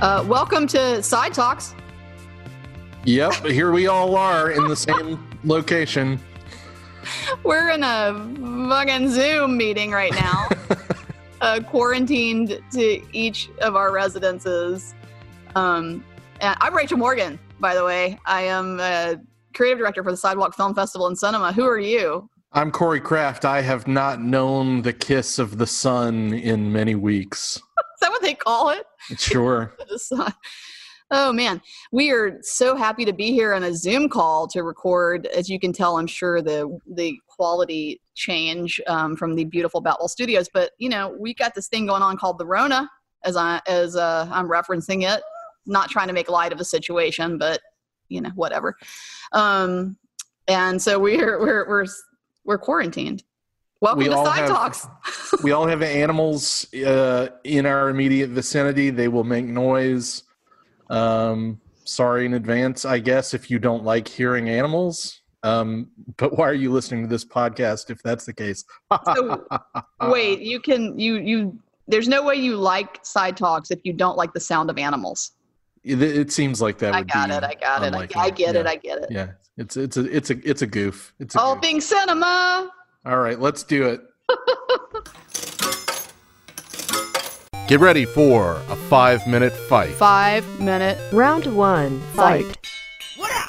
Uh, welcome to Side Talks. Yep, here we all are in the same location. We're in a fucking Zoom meeting right now, uh, quarantined to each of our residences. Um, and I'm Rachel Morgan, by the way. I am a creative director for the Sidewalk Film Festival in Cinema. Who are you? I'm Corey Kraft. I have not known the kiss of the sun in many weeks. Is that what they call it? Sure. Oh man, we are so happy to be here on a Zoom call to record. As you can tell, I'm sure the the quality change um, from the beautiful Batwell Studios. But you know, we got this thing going on called the Rona, as I as uh, I'm referencing it. Not trying to make light of the situation, but you know, whatever. Um, and so we're we're we're we're quarantined. Welcome We to Side have- Talks. we all have animals uh, in our immediate vicinity. They will make noise. Um, sorry in advance, I guess, if you don't like hearing animals. Um, but why are you listening to this podcast if that's the case? So, Wait, you can you you. There's no way you like Side Talks if you don't like the sound of animals. It, it seems like that I got it. I got it. I. I get it. I get it. Yeah, it's it's a it's a it's a goof. It's a All goof. things cinema. All right, let's do it. Get ready for a five minute fight. Five minute. Round one, fight.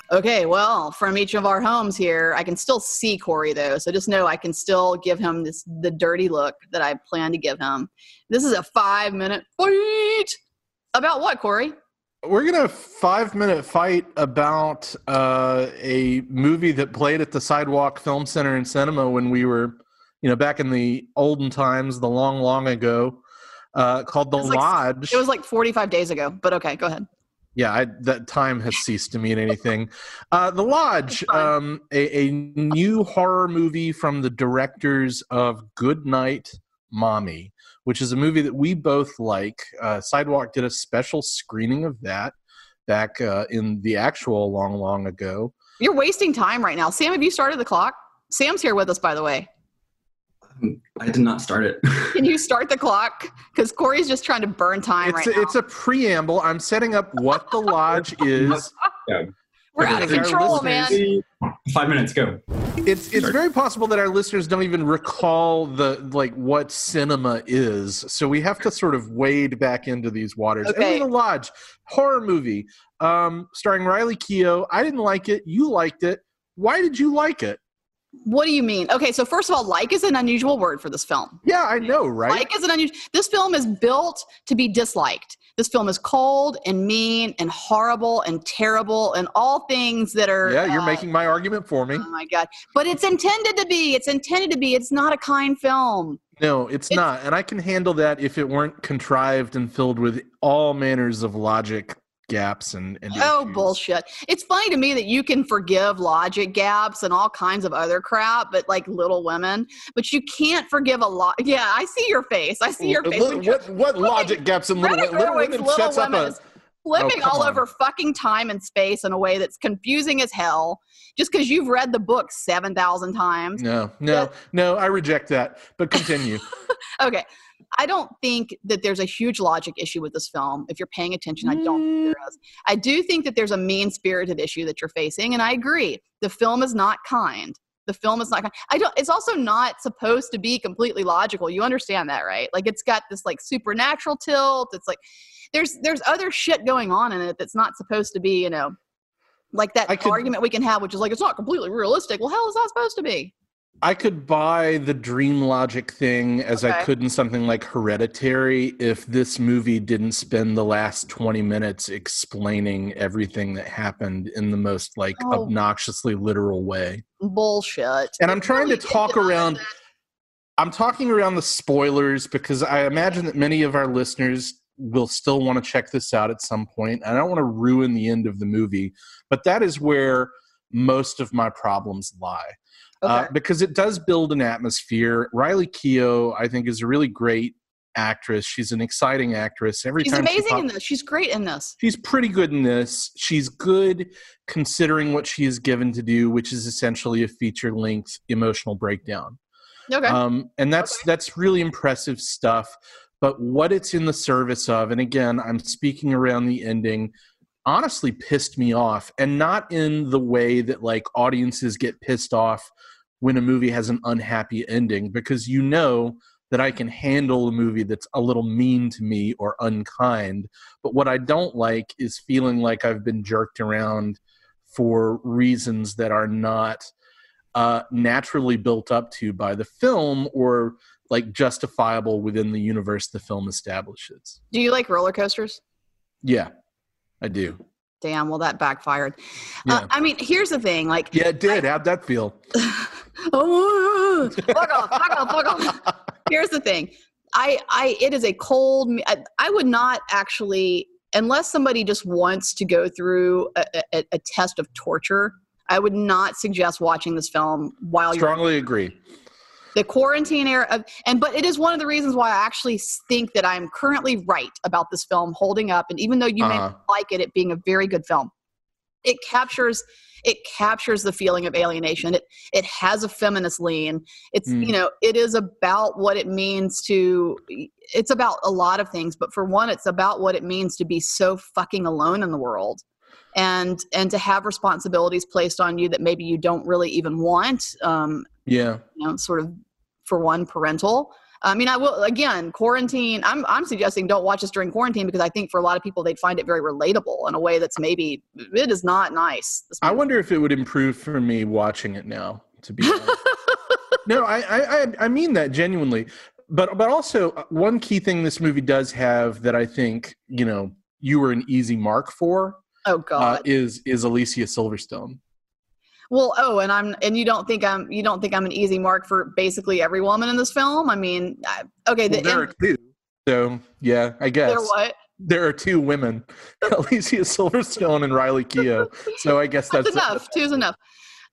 Okay, well, from each of our homes here, I can still see Corey though, so just know I can still give him this the dirty look that I plan to give him. This is a five minute fight. About what, Corey? We're gonna five minute fight about uh, a movie that played at the Sidewalk Film Center in Cinema when we were, you know, back in the olden times, the long, long ago, uh, called The like- Lodge. It was like 45 days ago, but okay, go ahead. yeah, I, that time has ceased to mean anything. Uh, the Lodge, um, a, a new horror movie from the directors of Good Night, Mommy, which is a movie that we both like. Uh, Sidewalk did a special screening of that back uh, in the actual long, long ago. You're wasting time right now. Sam, have you started the clock? Sam's here with us, by the way. I did not start it. Can you start the clock? Because Corey's just trying to burn time It's right a, it's a preamble. I'm setting up what the Lodge is. now. We're out of control, man. Five minutes, go. It's it's Sorry. very possible that our listeners don't even recall the like what cinema is. So we have to sort of wade back into these waters. Okay. Enter the Lodge, horror movie, um, starring Riley Keough. I didn't like it. You liked it. Why did you like it? What do you mean? Okay, so first of all, like is an unusual word for this film. Yeah, I know, right? Like is an unusual. This film is built to be disliked. This film is cold and mean and horrible and terrible and all things that are. yeah, you're uh, making my argument for me. Oh my god! But it's intended to be. It's intended to be. It's not a kind film. No, it's, It's- not. And I can handle that if it weren't contrived and filled with all manners of logic gaps and, and Oh issues. bullshit! It's funny to me that you can forgive logic gaps and all kinds of other crap, but like Little Women, but you can't forgive a lot. Yeah, I see your face. I see your uh, face. What, what, what logic gaps in Little, Greta Women? Little Women Little sets up a flipping Oh, all on. over fucking time and space in a way that's confusing as hell. Just because you've read the book seven thousand times. No, no, Yeah. no. I reject that. But continue. Okay, I don't think that there's a huge logic issue with this film. If you're paying attention, I don't think there mm. is. I do think that there's a mean spirited issue that you're facing, and I agree. The film is not kind. The film is not kind. I don't. It's also not supposed to be completely logical. You understand that, right? Like it's got this like supernatural tilt. It's like there's there's other shit going on in it that's not supposed to be. You know, like that could- argument we can have, which is like it's not completely realistic. Well, hell, it's not supposed to be. I could buy the dream logic thing as I could in something like Hereditary if this movie didn't spend the last 20 minutes explaining everything that happened in the most like Oh. obnoxiously literal way. Bullshit. And I'm trying to talk around I'm talking around the spoilers because I imagine that many of our listeners will still want to check this out at some point. I don't want to ruin the end of the movie, but that is where most of my problems lie. Uh, because it does build an atmosphere. Riley Keough, I think, is a really great actress. She's an exciting actress. Every She's time she amazing pop- in this. She's great in this. She's pretty good in this. She's good considering what she is given to do, which is essentially a feature length emotional breakdown. Okay. Um, and that's Okay. that's really impressive stuff. but what it's in the service of, and again, I'm speaking around the ending, honestly pissed me off, and not in the way that like audiences get pissed off when a movie has an unhappy ending, because you know that I can handle a movie that's a little mean to me or unkind. But what I don't like is feeling like I've been jerked around for reasons that are not uh, naturally built up to by the film or like justifiable within the universe the film establishes. Do you like roller coasters? Yeah, I do. Damn, well, that backfired. Yeah. Uh, I mean, here's the thing like, Yeah, it did. How'd that feel? oh, fuck off, fuck off, fuck off. Here's the thing. I, I, it is a cold. I, I would not actually, unless somebody just wants to go through a, a, a test of torture. I would not suggest watching this film while you're Strongly agree. The quarantine era of, and but it is one of the reasons why i actually think that i'm currently right about this film holding up and even though you may Uh-huh. not like it it being a very good film it captures it captures the feeling of alienation it it has a feminist lean it's Mm. you know it is about what it means to it's about a lot of things but for one it's about what it means to be so fucking alone in the world and and to have responsibilities placed on you that maybe you don't really even want um, Yeah. you know, sort of for one parental. I mean, I will again quarantine. I'm I'm suggesting don't watch this during quarantine because I think for a lot of people they'd find it very relatable in a way that's maybe it is not nice. I wonder if it would improve for me watching it now. To be honest. no, I, I I- mean that genuinely. But but also uh, one key thing this movie does have that I think you know you were an easy mark for oh uh, God. is is Alicia Silverstone. Well, oh, and I'm and you don't think I'm you don't think I'm an easy mark for basically every woman in this film. I mean, I, okay, the Well, there are two. So yeah, I guess there what? there are two women, Alicia Silverstone and Riley Keough. So I guess That's that's enough. Two's enough.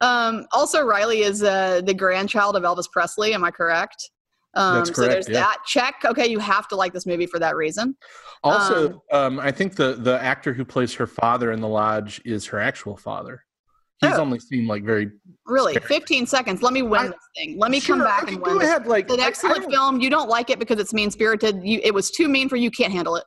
Um, also, Riley is uh, the grandchild of Elvis Presley. Am I correct? Um, That's So there's yeah. that check. Okay, you have to like this movie for that reason. Also, um, I think the the actor who plays her father in the lodge is her actual father. He's Oh. only seen like very Really, Spare. 15 seconds. Let me win I- this thing. Let me Sure, come back okay, and go win. this. ahead. Like It's an I- I excellent film. You don't like it because it's mean spirited. You, it was too mean for you. Can't handle it.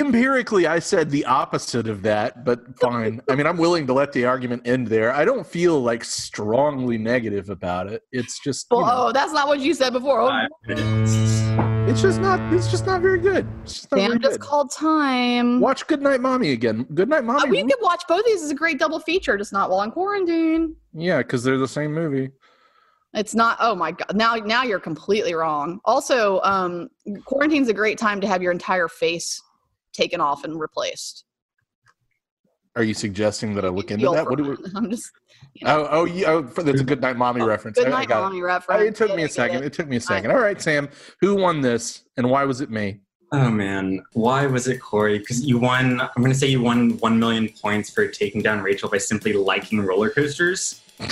empirically, I said the opposite of that, but fine. I mean, I'm willing to let the argument end there. I don't feel like strongly negative about it. It's just, you know, oh, that's not what you said before. Oh, Five minutes. It's just not. It's just not very good. It's just not just good. called time. Watch Goodnight Mommy again. Goodnight Uh, Mommy. we could watch both of these as a great double feature, just not while in quarantine. yeah, because they're the same movie. It's not. Oh my god! Now, now you're completely wrong. Also, um, quarantine's a great time to have your entire face taken off and replaced. Are you suggesting that I look into that? What do we? I'm just. You know, Oh, oh, yeah, oh, for- that's a Goodnight Mommy reference. Good night, got it. mommy Oh, reference. it took Get me a second. it. It took me a second. All right, Sam. Who won this, and why was it me? Oh man, why was it Corey? Because you won. I'm gonna say you won one million points for taking down Rachel by simply liking roller coasters.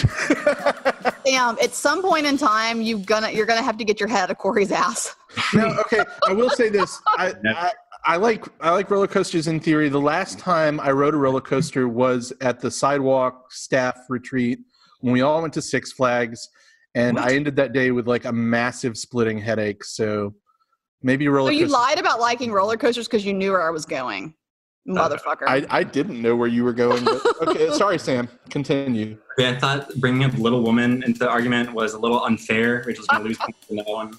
Damn! At some point in time, you gonna you're gonna have to get your head out of Corey's ass. no, okay. I will say this. I, I I like I like roller coasters in theory. The last time I rode a roller coaster was at the sidewalk staff retreat when we all went to Six Flags, and What? I ended that day with like a massive splitting headache. So maybe roller So you coaster. lied about liking roller coasters because you knew where I was going, motherfucker. I, I didn't know where you were going. But, okay, sorry, Sam. Continue. Okay, I thought bringing up Little Woman into the argument was a little unfair. Rachel's gonna lose points in that one.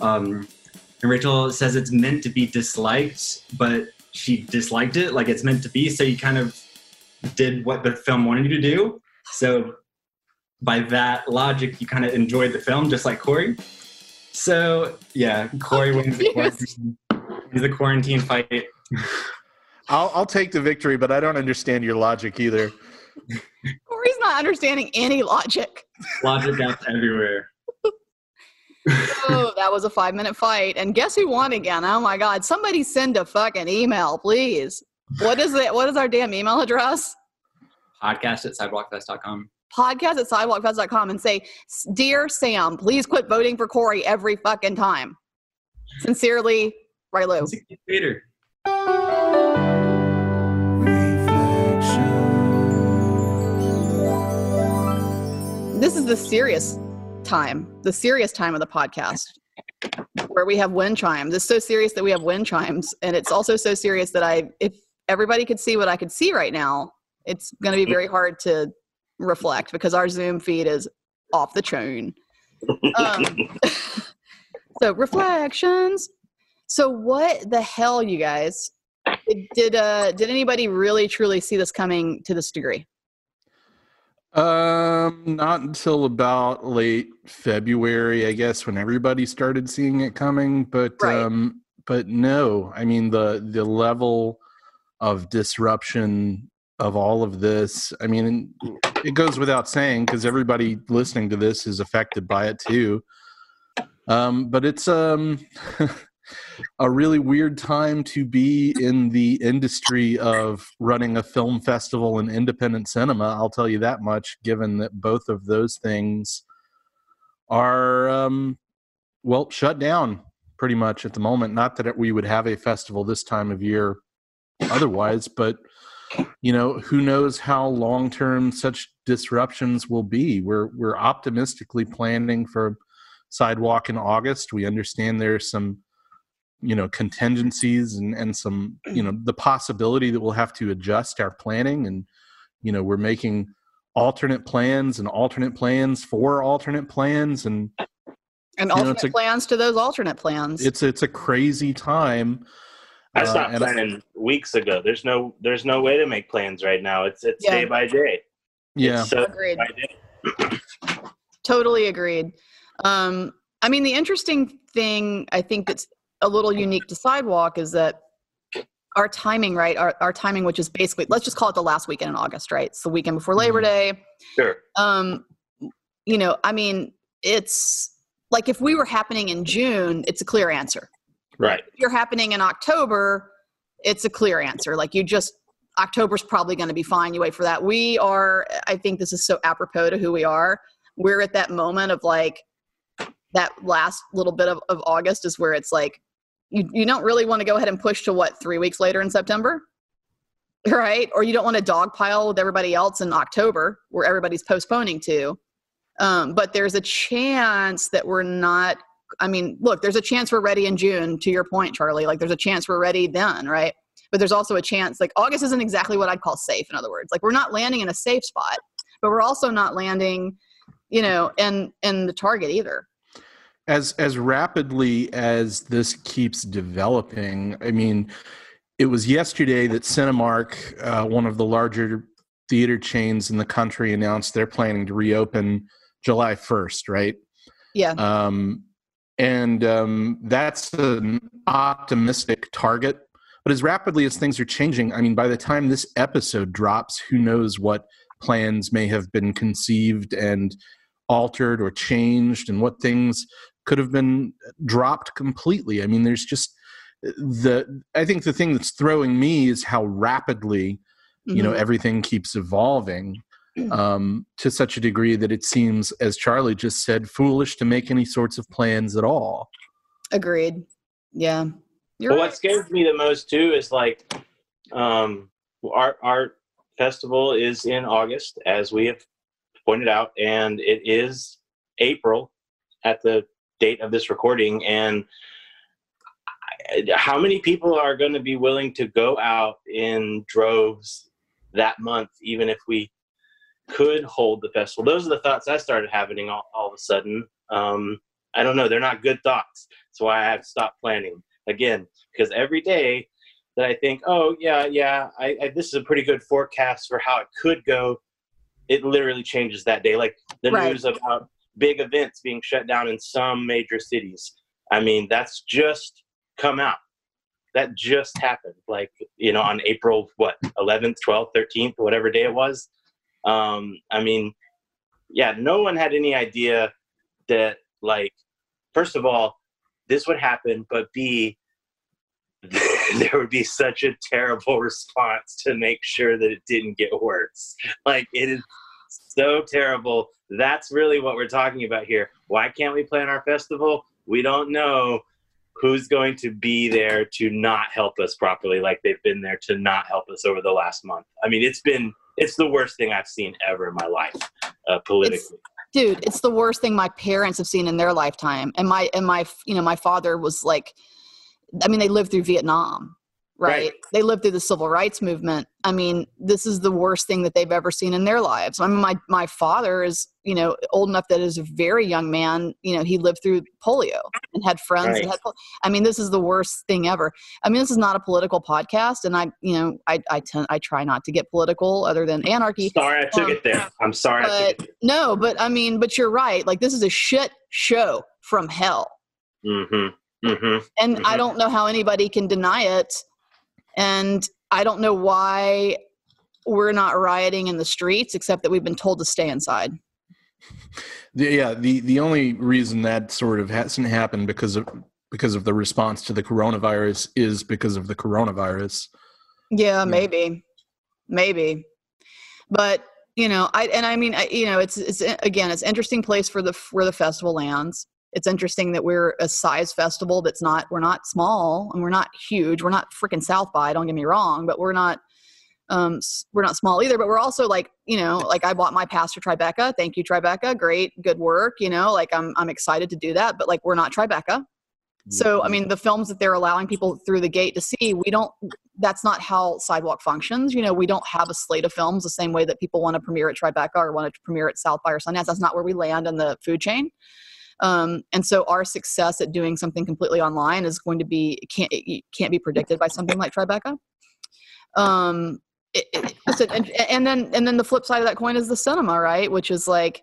Um, and Rachel says it's meant to be disliked, but she disliked it like it's meant to be. So you kind of did what the film wanted you to do. So by that logic, you kind of enjoyed the film, just like Corey. So yeah, Corey wins the quarantine, wins the quarantine fight. I'll I'll take the victory, but I don't understand your logic either. Corey's not understanding any logic. Logic gaps everywhere. Oh, that was a five minute fight. And guess who won again? Oh my God. Somebody send a fucking email, please. What is it? What is our damn email address? Podcast at sidewalkfest.com. Podcast at sidewalkfest.com and say, Dear Sam, please quit voting for Corey every fucking time. Sincerely, Rylo. Six years later. This is the serious time, the serious time of the podcast. where we have wind chimes. It's so serious that we have wind chimes, and it's also so serious that I, if everybody could see what I could see right now, it's going to be very hard to reflect because our Zoom feed is off the chain. Um, so reflections. So what the hell, you guys? Did uh, did anybody really truly see this coming to this degree? Um, not until about late February, I guess, when everybody started seeing it coming. But Right. um, but no, I mean the the level of disruption of all of this. I mean, it goes without saying because everybody listening to this is affected by it too. Um, but it's um a really weird time to be in the industry of running a film festival and independent cinema. I'll tell you that much, given that both of those things are, um, well, shut down pretty much at the moment. Not that we would have a festival this time of year otherwise, but you know who knows how long term such disruptions will be we're we're optimistically planning for sidewalk in august we understand there's some you know contingencies and and some you know the possibility that we'll have to adjust our planning and you know we're making alternate plans and alternate plans for alternate plans and And know, alternate it's a- plans to those alternate plans. it's it's a crazy time I Uh, stopped and I- planning weeks ago. There's no there's no way to make plans right now. It's it's Yeah. day by day. yeah It's so Agreed. day by day. Totally agreed. Um, I mean, the interesting thing I think that's a little unique to Sidewalk is that our timing, right? Our, our timing, which is basically, let's just call it the last weekend in August, right? It's the weekend before Labor Mhm. Day. Sure. Um, you know, I mean, it's like if we were happening in June, it's a clear answer. Right. If you're happening in October, it's a clear answer. Like you just, October's probably going to be fine. You wait for that. We are, I think this is so apropos to who we are. We're at that moment of like, that last little bit of, of August is where it's like, you, you don't really want to go ahead and push to what, three weeks later in September? Right? Or you don't want to dogpile with everybody else in October where everybody's postponing to. Um, but there's a chance that we're not I mean, look, there's a chance we're ready in June, to your point, Charlie. Like, there's a chance we're ready then, right? But there's also a chance, like, August isn't exactly what I'd call safe, in other words. Like, we're not landing in a safe spot, but we're also not landing, you know, in, in the target either. As as rapidly as this keeps developing i mean it was yesterday that cinemark uh, one of the larger theater chains in the country announced they're planning to reopen july 1st right Yeah. um, and um, that's an optimistic target but as rapidly as things are changing i mean by the time this episode drops who knows what plans may have been conceived and altered or changed and what things could have been dropped completely i mean there's just the i think the thing that's throwing me is how rapidly you know Mhm. everything keeps evolving um, to such a degree that it seems as charlie just said foolish to make any sorts of plans at all Agreed. Yeah. You're But right. what scares me the most too is like um our our festival is in August, as we have pointed out, and it is April at the date of this recording. And how many people are going to be willing to go out in droves that month, even if we could hold the festival? Those are the thoughts I started having all, all of a sudden. Um, I don't know. They're not good thoughts. That's why I have stopped planning again because every day that I think, oh yeah, yeah, I, I, this is a pretty good forecast for how it could go, it literally changes that day. Like the Right. news about big events being shut down in some major cities. I mean, that's just come out. That just happened. Like you know, on April what 11th, 12th, 13th, whatever day it was. Um, I mean, yeah, no one had any idea that like, first of all, this would happen, but B, there would be such a terrible response to make sure that it didn't get worse. Like it is so terrible. That's really what we're talking about here. Why can't we plan our festival? We don't know who's going to be there to not help us properly like they've been there to not help us over the last month. I mean, it's been it's the worst thing I've seen ever in my life uh, politically. dude it's the worst thing my parents have seen in their lifetime and my and my you know my father was like i mean they lived through vietnam right? Right. they lived through the civil rights movement i mean this is the worst thing that they've ever seen in their lives i mean my my father is you know old enough that as a very young man you know he lived through polio and had friends Right. had i mean this is the worst thing ever i mean this is not a political podcast and i you know i i tend i try not to get political other than anarchy Sorry, I took Um, it there. I'm sorry. I but took it no but i mean but you're right like this is a shit show from hell. Mm-hmm. Mm-hmm. and i Mhm. don't know how anybody can deny it and i don't know why we're not rioting in the streets except that we've been told to stay inside. Yeah, the the only reason that sort of hasn't happened because of because of the response to the coronavirus is because of the coronavirus. yeah. maybe. Maybe. But you know i and i mean I, you know it's it's again it's interesting place for the where the festival lands it's interesting that we're a size festival that's not we're not small and we're not huge. We're not freaking south by don't get me wrong but we're not um we're not small either. But we're also like you know like i bought my pass to tribeca. Thank you tribeca. Great good work you know like i'm i'm excited to do that but like we're not tribeca. So i mean the films that they're allowing people through the gate to see we don't that's not how sidewalk functions. You know we don't have a slate of films the same way that people want to premiere at tribeca or want to premiere at south by or sundance. That's not where we land in the food chain um, and so our success at doing something completely online is going to be can't can't be predicted by something like tribeca. Um it, it, and, and then and then the flip side of that coin is the cinema right? Which is like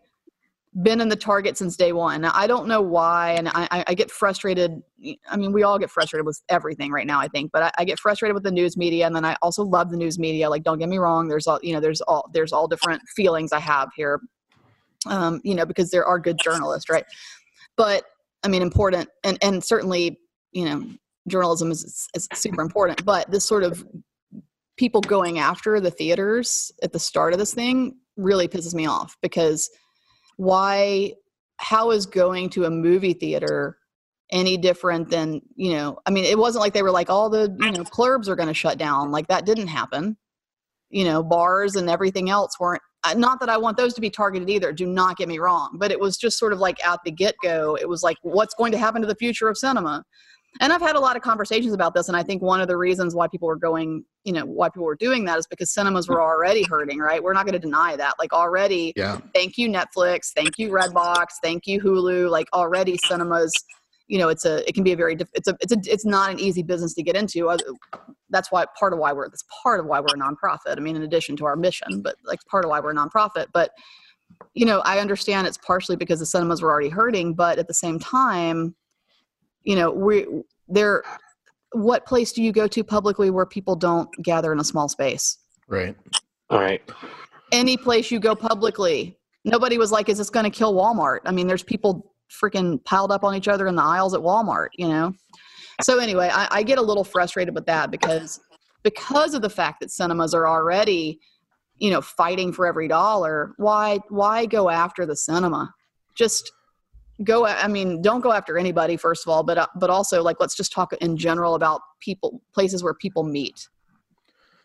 been in the target since day one. I don't know why and I, I- I get frustrated i mean we all get frustrated with everything right now i think but I, I get frustrated with the news media and then i also love the news media like don't get me wrong there's all you know there's all there's all different feelings i have here um you know because there are good journalists right but i mean important and and certainly you know journalism is, is super important but this sort of people going after the theaters at the start of this thing really pisses me off because why how is going to a movie theater any different than you know i mean it wasn't like they were like all the you know clubs are going to shut down like that didn't happen. You know bars and everything else weren't not that i want those to be targeted either do not get me wrong but it was just sort of like at the get-go it was like what's going to happen to the future of cinema? And i've had a lot of conversations about this and i think one of the reasons why people were going you know why people were doing that is because cinemas were already hurting right? We're not going to deny that. Like already Yeah. thank you netflix thank you redbox thank you hulu like already cinemas you know it's a it can be a very it's a it's a it's not an easy business to get into Uh, that's why part of why we're that's part of why we're a nonprofit i mean in addition to our mission but like part of why we're a nonprofit but you know i understand it's partially because the cinemas were already hurting but at the same time you know we there what place do you go to publicly where people don't gather in a small space Right. All right. any place you go publicly. Nobody was like, is this going to kill Walmart? I mean, there's people freaking piled up on each other in the aisles at Walmart, you know? So anyway, I, I get a little frustrated with that because because of the fact that cinemas are already, you know, fighting for every dollar. Why why go after the cinema? Just go. I mean, don't go after anybody first of all, but uh, but also like let's just talk in general about people places where people meet.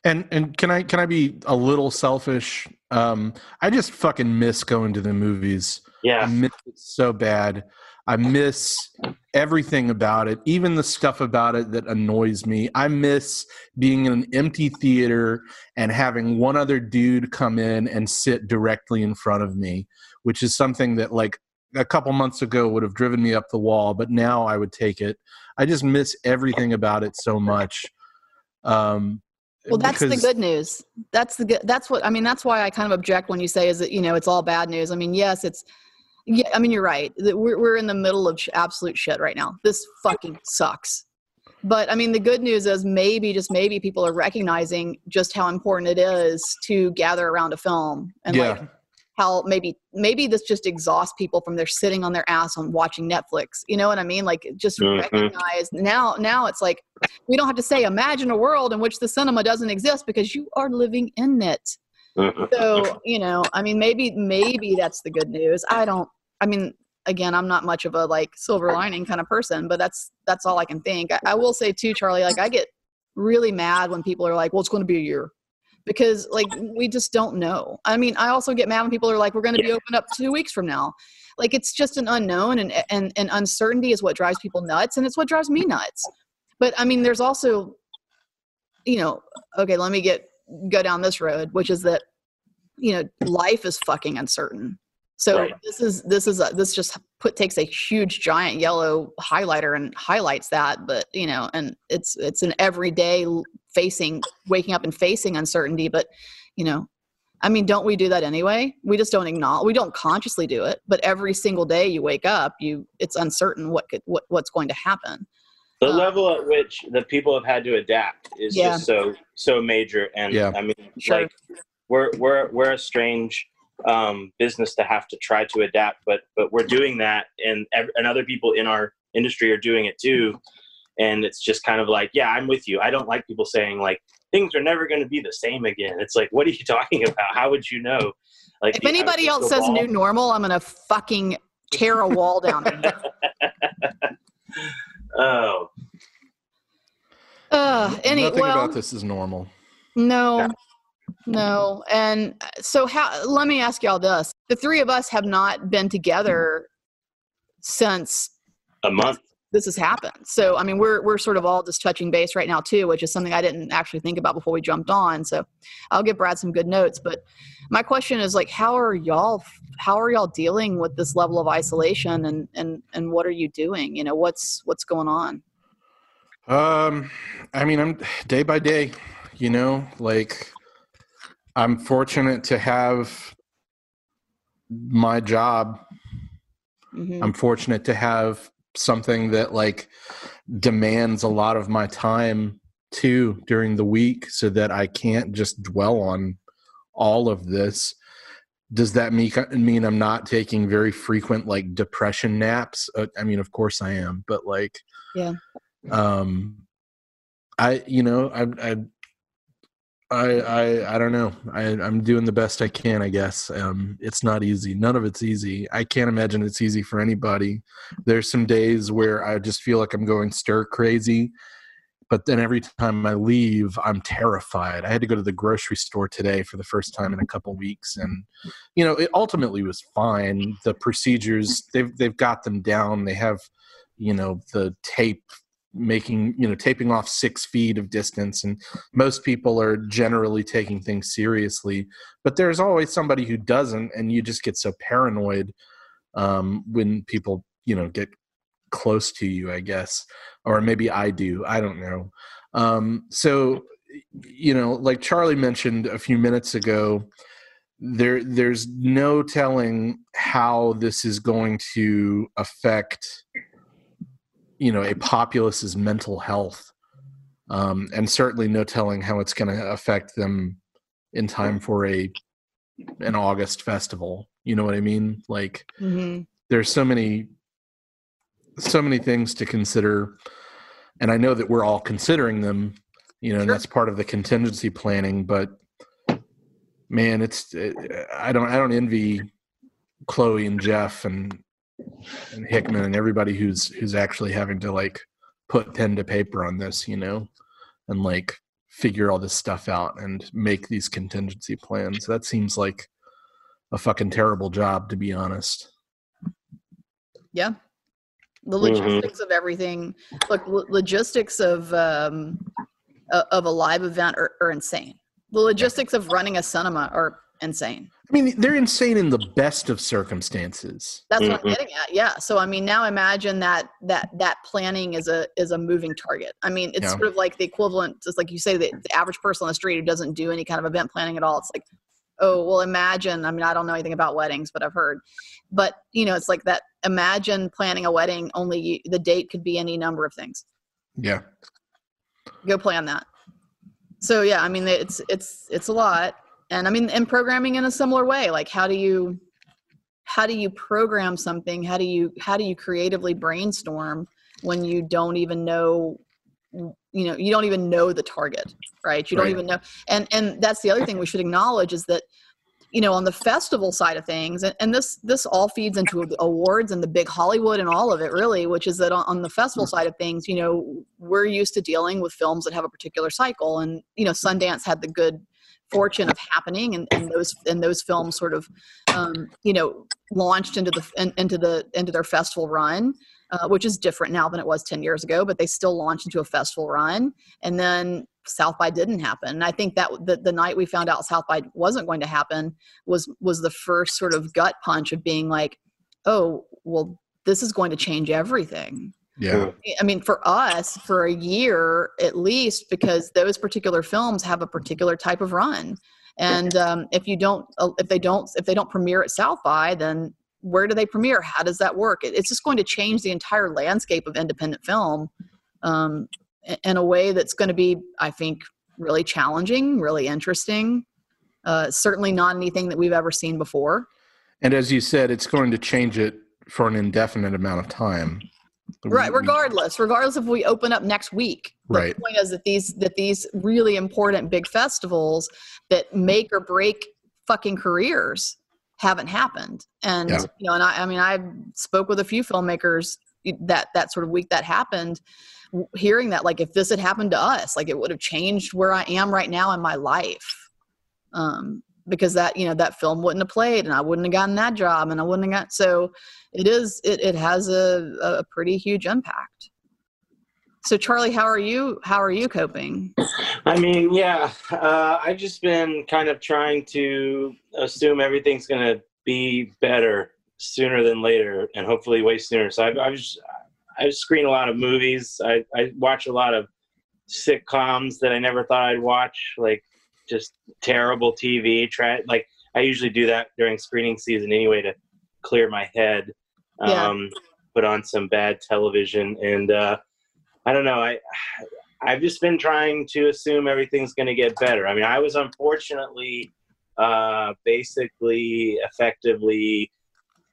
And and can I can I be a little selfish? Um, I just fucking miss going to the movies. I miss it so bad. I miss everything about it, even the stuff about it that annoys me. I miss being in an empty theater and having one other dude come in and sit directly in front of me, which is something that like a couple months ago would have driven me up the wall, but now I would take it. I just miss everything about it so much. Um, Well, that's because- the good news. That's the good. That's what I mean. That's why I kind of object when you say is that you know it's all bad news. I mean, yes, it's. Yeah, I mean you're right. We're we're in the middle of sh- absolute shit right now. This fucking sucks. But I mean, the good news is maybe just maybe people are recognizing just how important it is to gather around a film and yeah. like how maybe maybe this just exhausts people from their sitting on their ass on watching Netflix. You know what I mean? Like just Mhm. recognize now now it's like we don't have to say imagine a world in which the cinema doesn't exist because you are living in it. Mhm. So, you know, I mean maybe maybe that's the good news. I don't I mean again, I'm not much of a like silver lining kind of person, but that's that's all I can think. I, I will say too, Charlie, like I get really mad when people are like, "Well, it's going to be a year." because like we just don't know. I mean, I also get mad when people are like, "We're going to be open up two weeks from now." Like it's just an unknown, and and and uncertainty is what drives people nuts, and it's what drives me nuts. But I mean, there's also, you know, okay, let me get go down this road, which is that, you know, life is fucking uncertain. So Right. this is this is a, this just put takes a huge giant yellow highlighter and highlights that. But you know, and it's it's an everyday facing, waking up and facing uncertainty. But you know, I mean, don't we do that anyway? We just don't acknowledge. We don't consciously do it, but every single day you wake up, you it's uncertain what could what what's going to happen. the Uh, level at which the people have had to adapt is Yeah. just so so major and Yeah. i mean Sure. like we're we're we're a strange um business to have to try to adapt but but we're doing that and and other people in our industry are doing it too and it's just kind of like yeah i'm with you i don't like people saying like things are never going to be the same again it's like what are you talking about how would you know like If do you have a anybody else says ball? new normal, I'm gonna fucking tear a wall down. oh Uh, any Nothing well, about this is normal. no, Yeah. No. And uh, so, how? Let me ask y'all this: the three of us have not been together since a month this has happened. So, I mean, we're we're sort of all just touching base right now too, which is something I didn't actually think about before we jumped on. So, I'll give Brad some good notes. But my question is like, how are y'all? How are y'all dealing with this level of isolation, and and and what are you doing? You know, what's what's going on? Um, I mean, I'm day by day, you know, like I'm fortunate to have my job. Mhm. I'm fortunate to have something that like demands a lot of my time too during the week so that I can't just dwell on all of this. Does that mean mean I'm not taking very frequent like depression naps? Uh, I mean, of course I am, but like Yeah. um i you know i i i i, I don't know. I, i'm doing the best i can i guess. Um it's not easy. None of it's easy. I can't imagine it's easy for anybody. There's some days where i just feel like i'm going stir crazy but then every time i leave i'm terrified. I had to go to the grocery store today for the first time in a couple weeks and you know it ultimately was fine. The procedures they've they've got them down. They have you know the tape making you know taping off six feet of distance and most people are generally taking things seriously. But there's always somebody who doesn't and you just get so paranoid um, when people you know get close to you i guess. Or maybe i do i don't know. Um, so you know like charlie mentioned a few minutes ago there there's no telling how this is going to affect you know a populace's mental health um, and certainly no telling how it's going to affect them in time for a an august festival. You know what i mean? Like Mm-hmm. there's so many so many things to consider and i know that we're all considering them you know and that's part of the contingency planning but man it's it, i don't i don't envy chloe and jeff and and hickman and everybody who's who's actually having to like put pen to paper on this you know and like figure all this stuff out and make these contingency plans that seems like a fucking terrible job to be honest Yeah. The logistics of everything. Look, logistics of um, of a live event are, are insane. The logistics of running a cinema are insane. I mean, they're insane in the best of circumstances. That's what I'm Mhm. getting at. Yeah. So I mean, now imagine that that that planning is a is a moving target. I mean, it's Yeah. sort of like the equivalent, just like you say, the, the average person on the street who doesn't do any kind of event planning at all. It's like, oh, well, imagine. I mean, I don't know anything about weddings, but I've heard. But you know, it's like that. Imagine planning a wedding. Only you, the date could be any number of things. Yeah. Go plan that. So yeah, I mean, it's it's it's a lot, and I mean, and programming in a similar way. Like, how do you how do you program something? How do you how do you creatively brainstorm when you don't even know you know you don't even know the target right you don't Right. even know and and that's the other thing we should acknowledge is that you know on the festival side of things and, and this this all feeds into awards and the big hollywood and all of it really which is that on, on the festival side of things you know we're used to dealing with films that have a particular cycle and you know sundance had the good fortune of happening and, and those and those films sort of um, you know launched into the in, into the into their festival run uh, which is different now than it was 10 years ago but they still launched into a festival run. And then south by didn't happen and i think that the, the night we found out south by wasn't going to happen was was the first sort of gut punch of being like oh well this is going to change everything Yeah. I mean, for us, for a year at least, because those particular films have a particular type of run, and um, if you don't, uh, if they don't, if they don't premiere at South by, then where do they premiere? How does that work? It, it's just going to change the entire landscape of independent film um, i- in a way that's going to be, I think, really challenging, really interesting. Uh, certainly not anything that we've ever seen before. And as you said, it's going to change it for an indefinite amount of time. right We- regardless regardless if we open up next week Right. the Right. point is that these that these really important big festivals that make or break fucking careers haven't happened and Yeah. you know and I, I mean i spoke with a few filmmakers that that sort of week that happened hearing that like if this had happened to us like it would have changed where i am right now in my life. Um because that you know that film wouldn't have played and i wouldn't have gotten that job and i wouldn't have got so it is it, it has a, a pretty huge impact. So charlie how are you how are you coping? I mean, yeah, uh, I've just been kind of trying to assume everything's going to be better sooner than later, and hopefully way sooner. So I've, I've just, I screen a lot of movies. I, I watch a lot of sitcoms that I never thought I'd watch, like just terrible TV. Try like I usually do that during screening season anyway to clear my head. Yeah. Um, put on some bad television, and uh, I don't know. I I've just been trying to assume everything's going to get better. I mean, I was unfortunately uh, basically effectively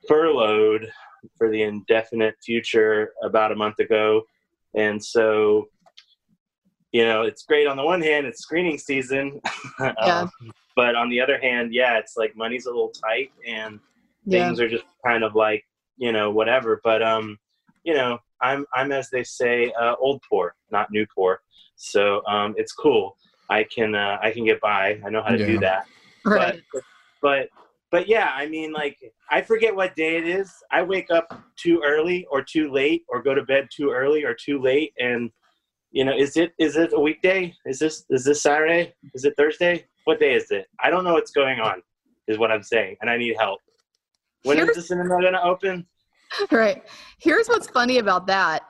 furloughed for the indefinite future about a month ago. And so, you know, it's great on the one hand, it's screening season. Yeah. Um, but on the other hand, yeah, it's like money's a little tight and yeah. things are just kind of like you know whatever. But um you know i'm i'm as they say uh, old poor not new poor. So um it's cool. I can uh, i can get by. I know how to do that. Right. but but but yeah i mean like i forget what day it is. I wake up too early or too late or go to bed too early or too late. And you know is it is it a weekday? Is this is this saturday? Is it thursday? What day is it? I don't know what's going on is what i'm saying and i need help. When is Here's- the cinema going to open? Right. Here's what's funny about that.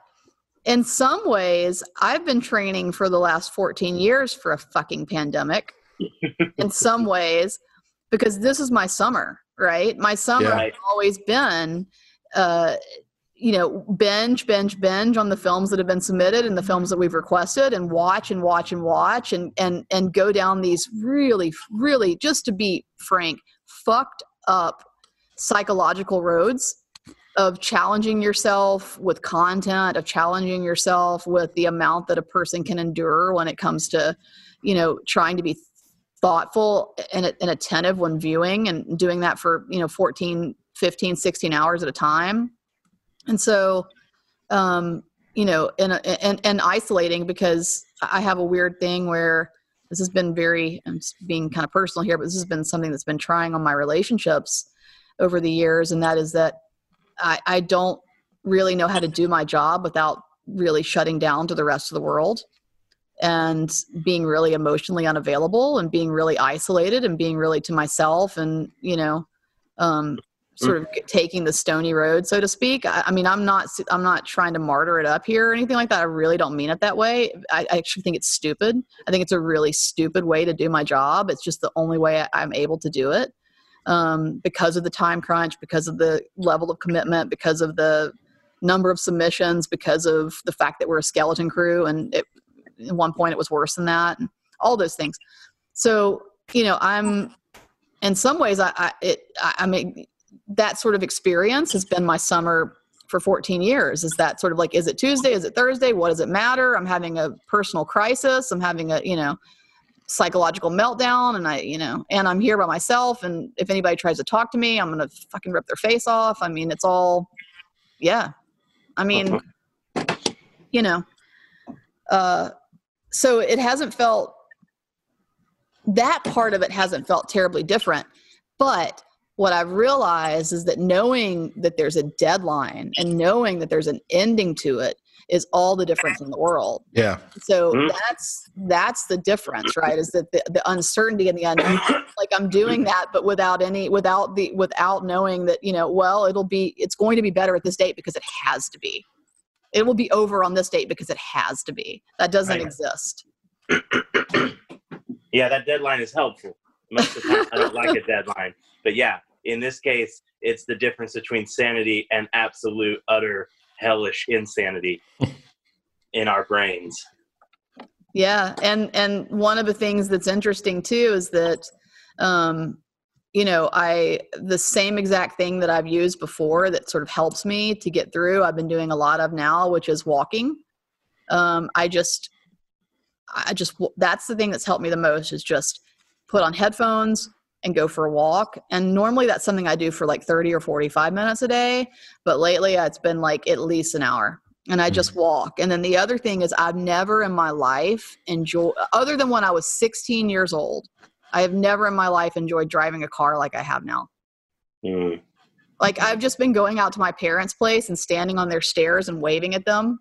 In some ways i've been training for the last 14 years for a fucking pandemic. In some ways because this is my summer right my summer Yeah. has always been uh you know binge binge binge on the films that have been submitted and the films that we've requested and watch and watch and watch and and and go down these really really just to be frank fucked up psychological roads of challenging yourself with content of challenging yourself with the amount that a person can endure when it comes to you know trying to be thoughtful and, and attentive when viewing and doing that for you know 14 15 16 hours at a time. And so um you know and and, and isolating because i have a weird thing where this has been very i'm being kind of personal here but this has been something that's been trying on my relationships over the years and that is that i i don't really know how to do my job without really shutting down to the rest of the world and being really emotionally unavailable and being really isolated and being really to myself and you know um, sort of taking the stony road so to speak. I, I mean i'm not i'm not trying to martyr it up here or anything like that. I really don't mean it that way. I, I actually think it's stupid. I think it's a really stupid way to do my job. It's just the only way i'm able to do it. Um, because of the time crunch because of the level of commitment because of the number of submissions because of the fact that we're a skeleton crew and it, at one point it was worse than that and all those things. So you know i'm in some ways i i, it, I, I mean that sort of experience has been my summer for 14 years is that sort of like is it tuesday? Is it thursday? What does it matter? I'm having a personal crisis. I'm having a you know psychological meltdown and i you know and i'm here by myself and if anybody tries to talk to me i'm gonna fucking rip their face off. I mean it's all yeah. I mean you know uh so it hasn't felt that part of it hasn't felt terribly different. But what I've realized is that knowing that there's a deadline and knowing that there's an ending to it is all the difference in the world. Yeah. So Mhm. that's that's the difference, right? Is that the, the uncertainty and the unknown. like I'm doing that, but without any without the without knowing that you know, well, it'll be it's going to be better at this date because it has to be. It will be over on this date because it has to be. That doesn't Right. exist. Yeah, that deadline is helpful. Most of the time, I don't like a deadline, but yeah, in this case, it's the difference between sanity and absolute, utter, hellish insanity in our brains. Yeah, and and one of the things that's interesting too is that, um, you know, I the same exact thing that I've used before that sort of helps me to get through. I've been doing a lot of now, which is walking. Um, I just, I just that's the thing that's helped me the most is just put on headphones and go for a walk. And normally that's something I do for like thirty or forty five minutes a day, but lately it's been like at least an hour and I just walk. And then the other thing is, I've never in my life enjoyed, other than when I was 16 years old, I have never in my life enjoyed driving a car like I have now. Mm. Like I've just been going out to my parents' place and standing on their stairs and waving at them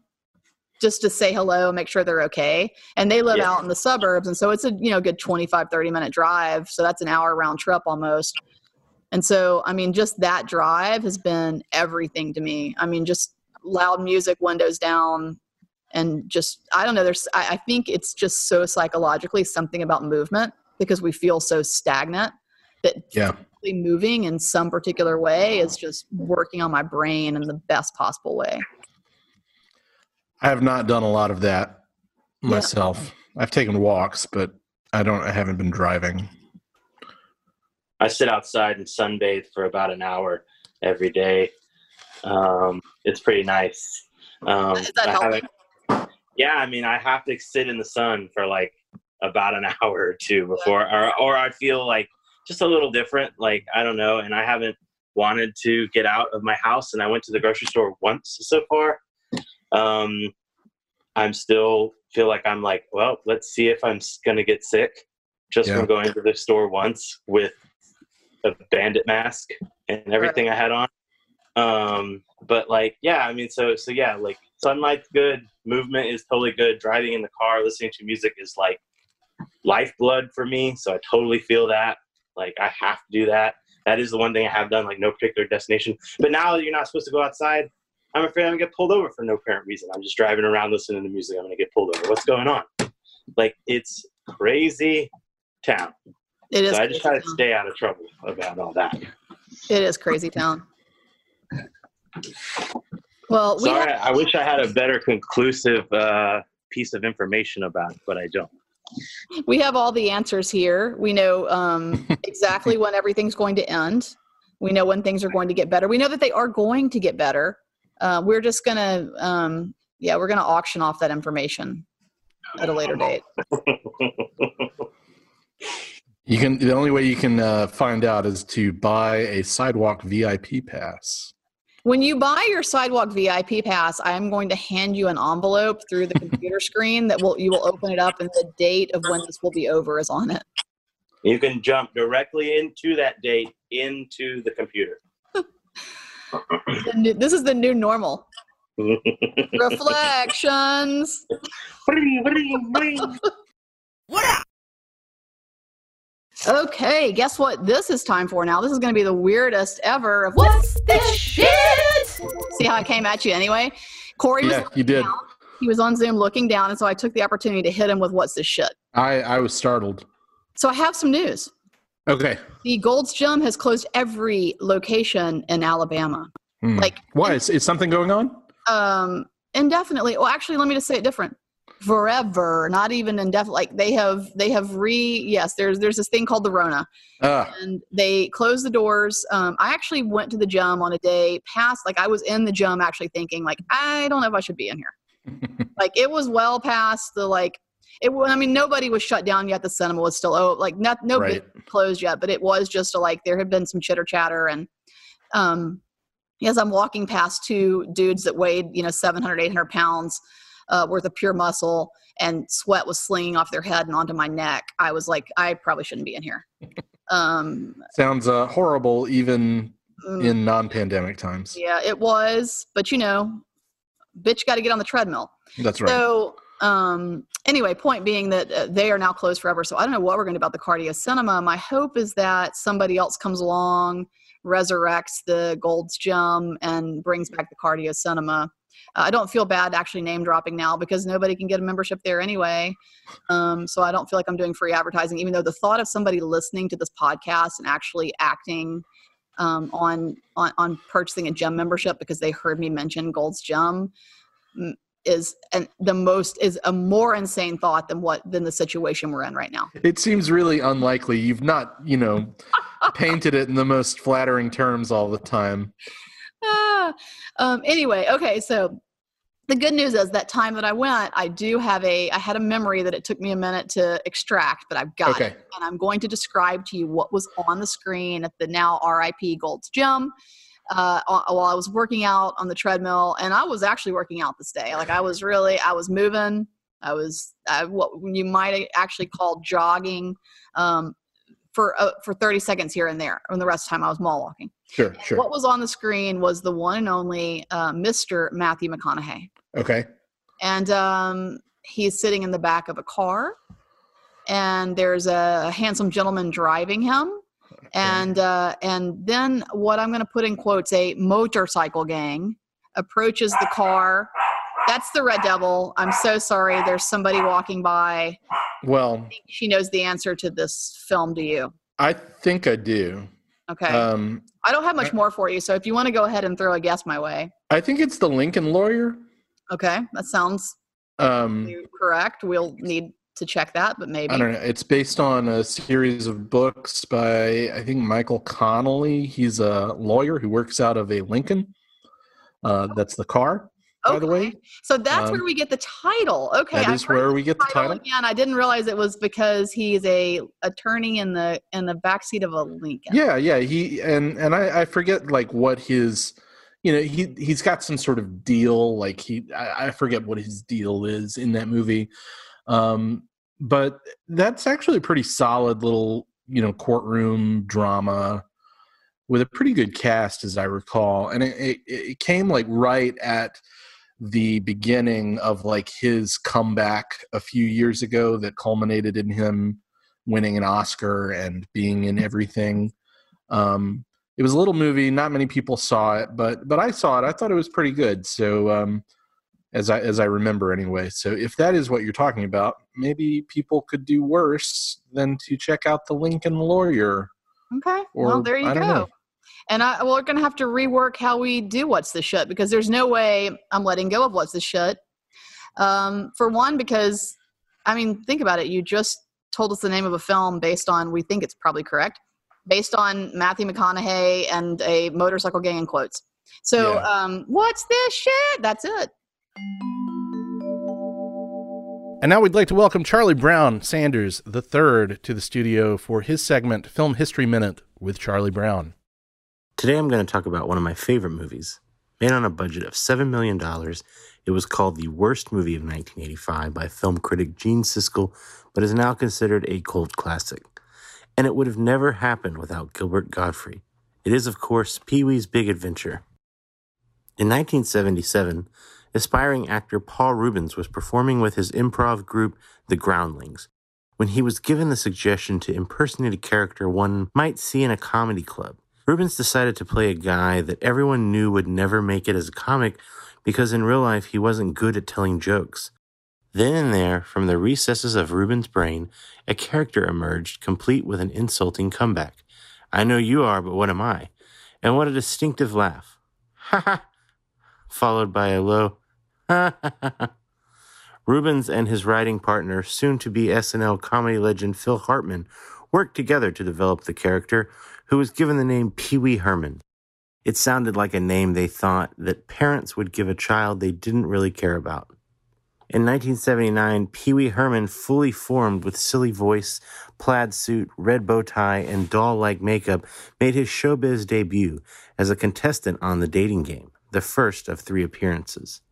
just to say hello, and make sure they're okay. And they live Yeah. out in the suburbs. And so it's a, you know, good 25, 30 minute drive. So that's an hour round trip almost. And so, I mean, just that drive has been everything to me. I mean, just loud music, windows down, and just, I don't know, there's, I, I think it's just so psychologically something about movement because we feel so stagnant that Yeah. moving in some particular way is just working on my brain in the best possible way. I have not done a lot of that Yeah. myself. I've taken walks, but I don't. I haven't been driving. I sit outside and sunbathe for about an hour every day. Um, it's pretty nice. Um, Is that I helping? Yeah, I mean, I have to sit in the sun for like about an hour or two before, or or I feel like just a little different. Like I don't know, and I haven't wanted to get out of my house, and I went to the grocery store once so far. Um, I'm still feel like I'm like, well, let's see if I'm gonna get sick just Yeah. from going to the store once with a bandit mask and everything I had on. Um, but like, yeah, I mean, so so yeah, like sunlight's good, movement is totally good. Driving in the car, listening to music is like lifeblood for me. So I totally feel that. Like I have to do that. That is the one thing I have done, like no particular destination. But now that you're not supposed to go outside, I'm afraid I'm gonna get pulled over for no apparent reason. I'm just driving around listening to music. I'm gonna get pulled over. What's going on? Like it's crazy town. It is. So I just try to stay out of trouble about all that. It is crazy town. Well, we Sorry, I wish I had a better conclusive uh, piece of information about it, but I don't. we have all the answers here. We know um, exactly when everything's going to end. We know when things are going to get better. We know that they are going to get better. Uh, we're just gonna, um, yeah, we're gonna auction off that information at a later date. You can. The only way you can uh, find out is to buy a sidewalk VIP pass. When you buy your sidewalk VIP pass, I am going to hand you an envelope through the computer screen that will you will open it up and the date of when this will be over is on it. you can jump directly into that date into the computer. The new- This is the new normal. Reflections. Okay, guess what this is time for now? This is going to be the weirdest ever of what's this shit? See how I came at you anyway? Corey was Yeah, you did. down. he was on Zoom looking down, and so I took the opportunity to hit him with what's this shit. I I was startled. So I have some news. Okay. The Gold's Gym has closed every location in Alabama. Hmm. Like Why is, is something going on? um indefinitely. Well, actually, let me just say it different. Forever, not even indefinite. Like they have, they have re. Yes, there's there's this thing called the Rona, Ah, and they closed the doors. Um, I actually went to the gym on a day past. Like I was in the gym actually thinking, like I don't know if I should be in here. like it was well past the like. It. I mean, nobody was shut down yet. The cinema was still oh, like not no right. closed yet, but it was just a, like there had been some chitter chatter and um as I'm walking past two dudes that weighed, you know, 700, 800 pounds, uh, worth of pure muscle, and sweat was slinging off their head and onto my neck. I was like, I probably shouldn't be in here. Um, Sounds uh, horrible, even mm, in non-pandemic times. yeah, it was, but you know, bitch, got to get on the treadmill. That's right. So, um, anyway, point being that uh, they are now closed forever. So I don't know what we're going to do about the cardio cinema. My hope is that somebody else comes along, resurrects the Gold's Gym, and brings back the cardio cinema. I don't feel bad actually name dropping now because nobody can get a membership there anyway. Um, so I don't feel like I'm doing free advertising, even though the thought of somebody listening to this podcast and actually acting um, on, on on purchasing a gem membership because they heard me mention Gold's Gym mm, is and the most is a more insane thought than what than the situation we're in right now. it seems really unlikely. You've not, you know, painted it in the most flattering terms all the time. Ah, um, anyway, okay, so the good news is that time that I went, I do have a I had a memory that it took me a minute to extract, but I've got Okay. it, and I'm going to describe to you what was on the screen at the now RIP Gold's Gym. Uh, while while I was working out on the treadmill, and I was actually working out this day. Like I was really, I was moving. I was I, what you might actually call jogging um, for uh, for 30 seconds here and there, and the rest of the time I was mall walking. Sure, sure. What was on the screen was the one and only uh, Mr. Matthew McConaughey. Okay. And um, he's sitting in the back of a car, and there's a handsome gentleman driving him. And uh, and then what I'm going to put in quotes a motorcycle gang approaches the car. That's the Red Devil. I'm so sorry. There's somebody walking by. Well, She knows the answer to this film. Do you? I think I do. Okay. Um, I don't have much more for you. So if you want to go ahead and throw a guess my way. I think it's the Lincoln Lawyer. Okay, that sounds Um, correct. We'll need to check that, but maybe. I don't know. It's based on a series of books by I think Michael Connelly. He's a lawyer who works out of a Lincoln. Uh, that's the car, by the way. So that's Um, where we get the title. Okay, that is where we get the title. again. I didn't realize it was because he's a attorney in the in the backseat of a Lincoln. Yeah, yeah. He and and I, I forget like what his, you know, he he's got some sort of deal. Like he, I, I forget what his deal is in that movie. Um, but that's actually a pretty solid little, you know, courtroom drama with a pretty good cast, as I recall. And it it, it came like right at the beginning of like his comeback a few years ago that culminated in him winning an Oscar and being in everything. Um, it was a little movie. Not many people saw it, but but I saw it. I thought it was pretty good. So um, as I as I remember anyway. So if that is what you're talking about, maybe people could do worse than to check out the Lincoln Lawyer. Okay. Or well, there you go. know. And I, we're going to have to rework how we do what's the shit because there's no way I'm letting go of what's the shit. Um, for one, because I mean, think about it. You just told us the name of a film based on we think it's probably correct, based on Matthew McConaughey and a motorcycle gang in quotes. So, Yeah. um, what's this shit? That's it. And now we'd like to welcome Charlie Brown Sanders III to the studio for his segment Film History Minute with Charlie Brown. Today I'm going to talk about one of my favorite movies. Made on a budget of $7 million, it was called the worst movie of 1985 by film critic Gene Siskel, but is now considered a cult classic. And it would have never happened without Gilbert Gottfried. It is, of course, Pee Wee's Big Adventure. In 1977, aspiring actor Paul Reubens was performing with his improv group, The Groundlings, when he was given the suggestion to impersonate a character one might see in a comedy club. Reubens decided to play a guy that everyone knew would never make it as a comic because in real life he wasn't good at telling jokes. Then and there, from the recesses of Reubens' brain, a character emerged, complete with an insulting comeback. I know you are, but what am I? And what a distinctive laugh. Ha ha! Followed by a low ha ha ha. Reubens and his writing partner, soon to be SNL comedy legend Phil Hartman, worked together to develop the character, who was given the name Pee Wee Herman. It sounded like a name they thought that parents would give a child they didn't really care about. In 1979, Pee Wee Herman, fully formed with silly voice, plaid suit, red bow tie, and doll like makeup, made his showbiz debut as a contestant on The Dating Game, the first of three appearances.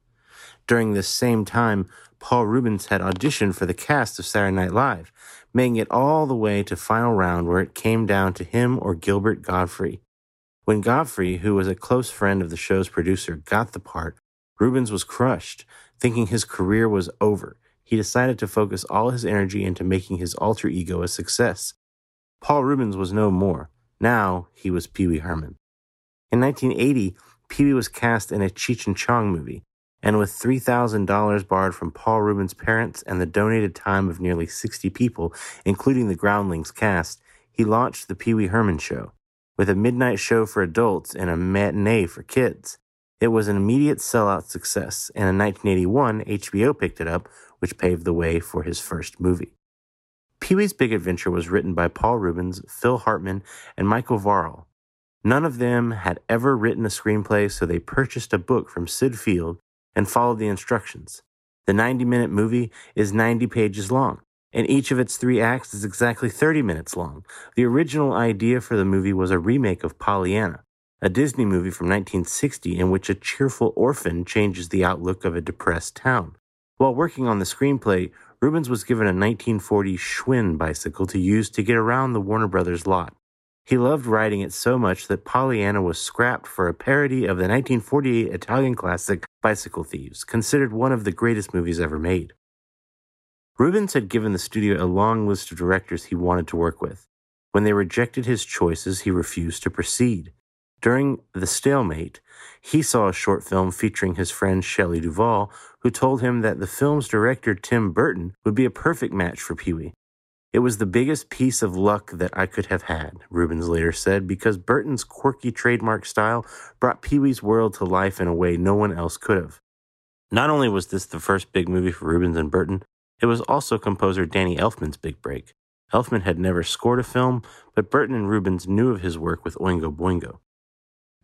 During this same time, Paul Reubens had auditioned for the cast of Saturday Night Live, making it all the way to final round where it came down to him or Gilbert Gottfried. When Gottfried, who was a close friend of the show's producer, got the part, Reubens was crushed, thinking his career was over. He decided to focus all his energy into making his alter ego a success. Paul Reubens was no more. Now he was Pee Wee Herman. In 1980, Pee Wee was cast in a Cheech and Chong movie, and with $3,000 borrowed from Paul Reubens' parents and the donated time of nearly 60 people, including the Groundlings cast, he launched the Pee Wee Herman Show, with a midnight show for adults and a matinee for kids. It was an immediate sellout success, and in 1981, HBO picked it up, which paved the way for his first movie. Pee Wee's Big Adventure was written by Paul Reubens, Phil Hartman, and Michael Varhol. None of them had ever written a screenplay, so they purchased a book from Syd Field and follow the instructions. The 90 minute movie is 90 pages long, and each of its three acts is exactly 30 minutes long. The original idea for the movie was a remake of Pollyanna, a Disney movie from 1960 in which a cheerful orphan changes the outlook of a depressed town. While working on the screenplay, Reubens was given a 1940 Schwinn bicycle to use to get around the Warner Brothers lot. He loved writing it so much that Pollyanna was scrapped for a parody of the 1948 Italian classic Bicycle Thieves, considered one of the greatest movies ever made. Reubens had given the studio a long list of directors he wanted to work with. When they rejected his choices, he refused to proceed. During the stalemate, he saw a short film featuring his friend Shelley Duvall, who told him that the film's director Tim Burton would be a perfect match for Pee Wee. It was the biggest piece of luck that I could have had, Reubens later said, because Burton's quirky trademark style brought Pee Wee's world to life in a way no one else could have. Not only was this the first big movie for Reubens and Burton, it was also composer Danny Elfman's big break. Elfman had never scored a film, but Burton and Reubens knew of his work with Oingo Boingo.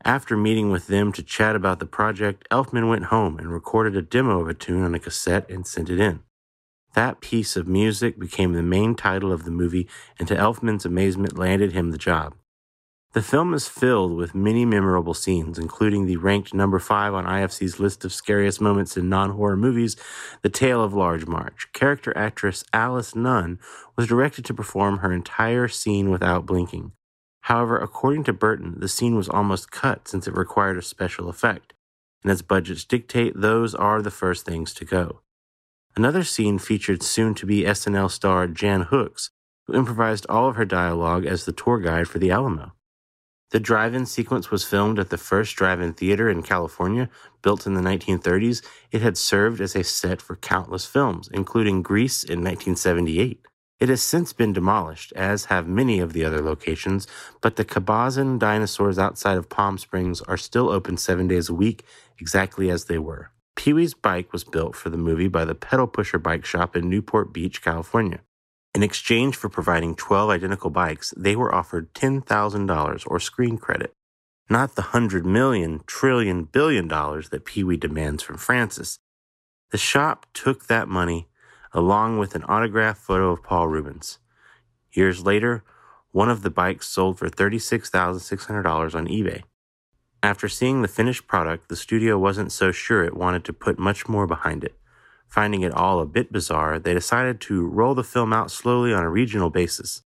After meeting with them to chat about the project, Elfman went home and recorded a demo of a tune on a cassette and sent it in. That piece of music became the main title of the movie, and to Elfman's amazement, landed him the job. The film is filled with many memorable scenes, including the ranked number five on IFC's list of scariest moments in non horror movies, The Tale of Large Marge. Character actress Alice Nunn was directed to perform her entire scene without blinking. However, according to Burton, the scene was almost cut since it required a special effect, and as budgets dictate, those are the first things to go. Another scene featured soon to be SNL star Jan Hooks, who improvised all of her dialogue as the tour guide for the Alamo. The drive in sequence was filmed at the first drive in theater in California, built in the 1930s. It had served as a set for countless films, including Grease in 1978. It has since been demolished, as have many of the other locations, but the Cabazon dinosaurs outside of Palm Springs are still open seven days a week, exactly as they were. Pee Wee's bike was built for the movie by the Pedal Pusher Bike Shop in Newport Beach, California. In exchange for providing 12 identical bikes, they were offered $10,000 or screen credit, not the hundred million, trillion, billion dollars that Pee Wee demands from Francis. The shop took that money along with an autographed photo of Paul Reubens. Years later, one of the bikes sold for $36,600 on eBay. After seeing the finished product, the studio wasn't so sure it wanted to put much more behind it. Finding it all a bit bizarre, they decided to roll the film out slowly on a regional basis.